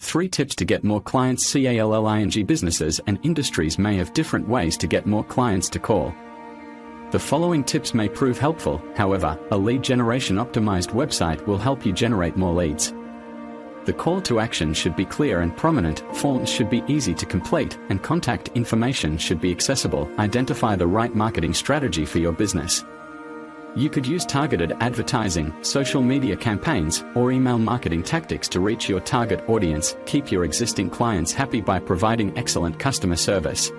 Three tips to get more clients CALLING businesses and industries may have different ways to get more clients to call. The following tips may prove helpful, however, a lead generation optimized website will help you generate more leads. The call to action should be clear and prominent, forms should be easy to complete, and contact information should be accessible. Identify the right marketing strategy for your business. You could use targeted advertising, social media campaigns, or email marketing tactics to reach your target audience. Keep your existing clients happy by providing excellent customer service.